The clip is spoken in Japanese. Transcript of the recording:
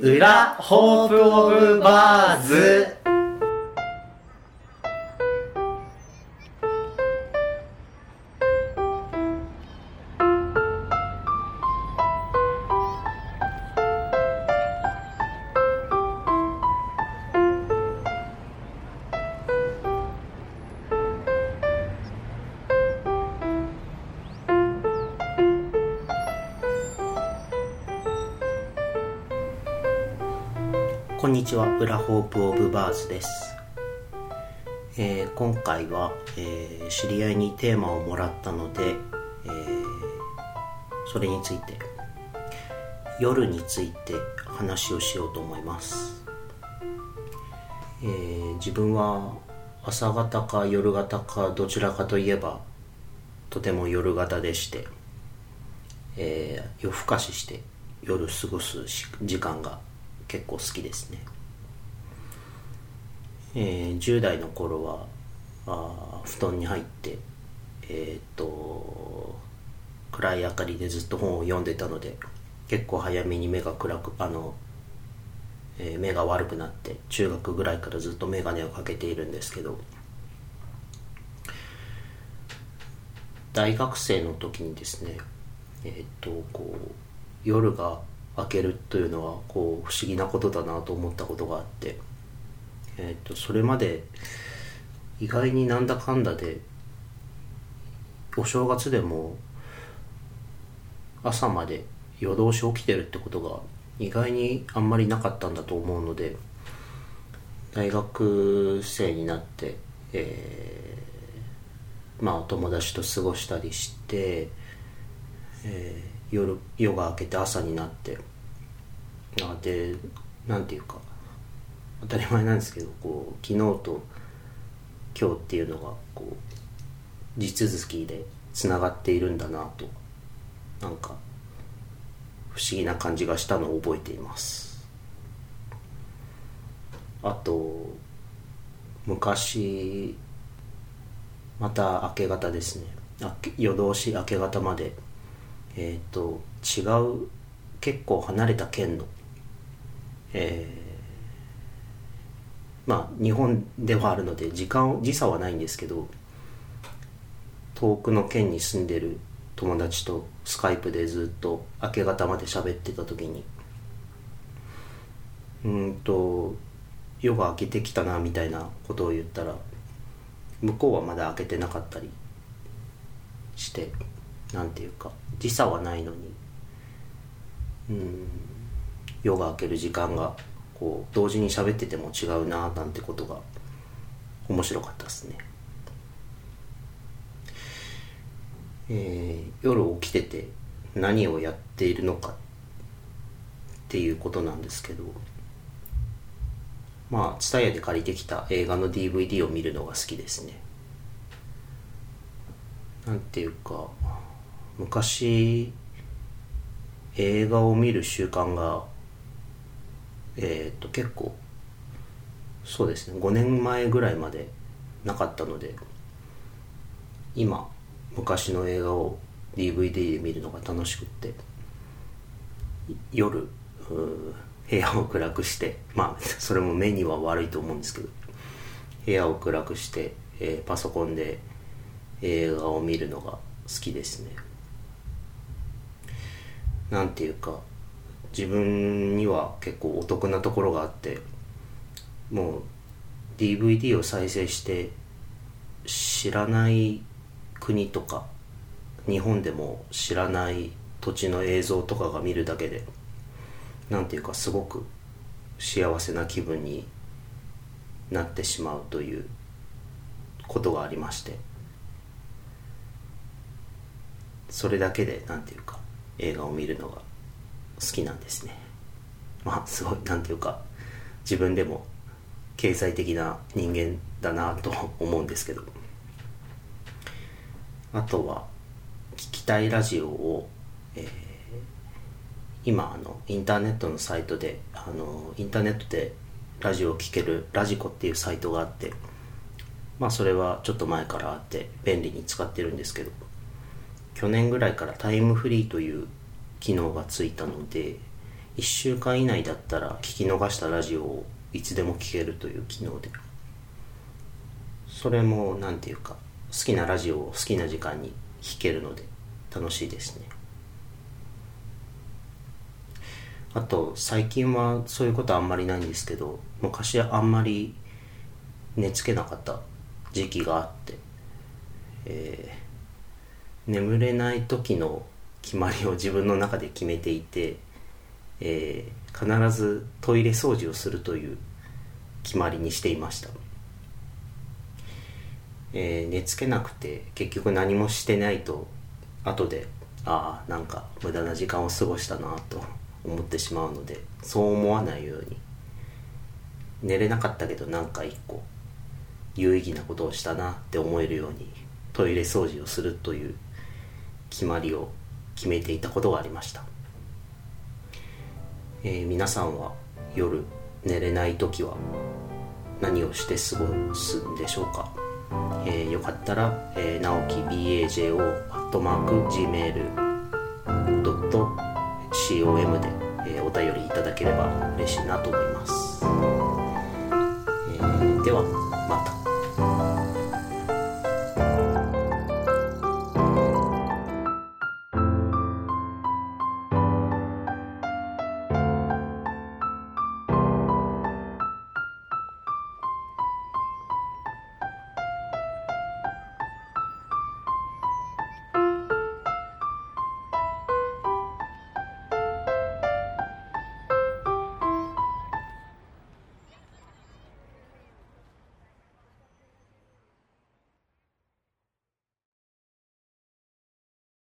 裏ホープオブバーズ。こんにちは。裏ホープオブバーズです、えー今回は、えー知り合いにテーマをもらったので、えーそれについて夜について話をしようと思います、え自分は朝方か夜型かどちらかといえばとても夜型でして、え夜更かしして夜過ごす時間が結構好きですね、えー10代の頃はあ布団に入ってえーっと暗い明かりでずっと本を読んでたので結構早めに目が暗くあの、えー目が悪くなって中学ぐらいからずっと眼鏡をかけているんですけど大学生の時にですねえーっとこう夜が明けるというのはこう不思議なことだなと思ったことがあって、えーとそれまで意外になんだかんだでお正月でも朝まで夜通し起きてるってことが意外にあんまりなかったんだと思うので大学生になって、えーまあお友達と過ごしたりして、えー夜夜が明けて朝になってあでなんていうか当たり前なんですけどこう昨日と今日っていうのがこう地続きでつながっているんだなとなんか不思議な感じがしたのを覚えています。あと昔また明け方ですね。夜通し明け方までえっ、と違う結構離れた県のえーまあ日本ではあるので時間時差はないんですけど遠くの県に住んでる友達とスカイプでずっと明け方まで喋ってた時にうんと夜が明けてきたなみたいなことを言ったら向こうはまだ明けてなかったりしてなんていうか時差はないのに。うん。夜が明ける時間がこう同時に喋ってても違うななんてことが面白かったですね。えー夜起きてて何をやっているのかっていうことなんですけどまあ蔦屋で借りてきた映画の DVD を見るのが好きですね。なんていうか昔映画を見る習慣がえっ、と結構そうですね5年前ぐらいまでなかったので今昔の映画を DVD で見るのが楽しくって夜う部屋を暗くしてまあ それも目には悪いと思うんですけど部屋を暗くして、えーパソコンで映画を見るのが好きですね。なんていうか自分には結構お得なところがあってもう DVD を再生して知らない国とか日本でも知らない土地の映像とかが見るだけでなんていうかすごく幸せな気分になってしまうということがありましてそれだけでなんていうか映画を見るのが好きなんですね。まあすごいなんていうか自分でも経済的な人間だなと思うんですけど。あとは聞きたいラジオを、えー今あのインターネットのサイトであのインターネットでラジオを聴けるラジコっていうサイトがあってまあそれはちょっと前からあって便利に使ってるんですけど。去年ぐらいからタイムフリーという機能がついたので1週間以内だったら聞き逃したラジオをいつでも聞けるという機能で。それも何ていうか好きなラジオを好きな時間に弾けるので楽しいですね。あと最近はそういうことあんまりないんですけど昔あんまり寝つけなかった時期があって、えー、眠れない時の決まりを自分の中で決めていて、えー、必ずトイレ掃除をするという決まりにしていました。えー、寝つけなくて結局何もしてないと後でああなんか無駄な時間を過ごしたなと思ってしまうのでそう思わないように。寝れなかったけどなんか一個有意義なことをしたなって思えるようにトイレ掃除をするという決まりを決めていたことがありました、えー、皆さんは夜寝れない時は何をして過ごすんでしょうか？えー、よかったら、えー、直樹 bajo.gmail.com で、えー、お便りいただければ嬉しいなと思います、えー、では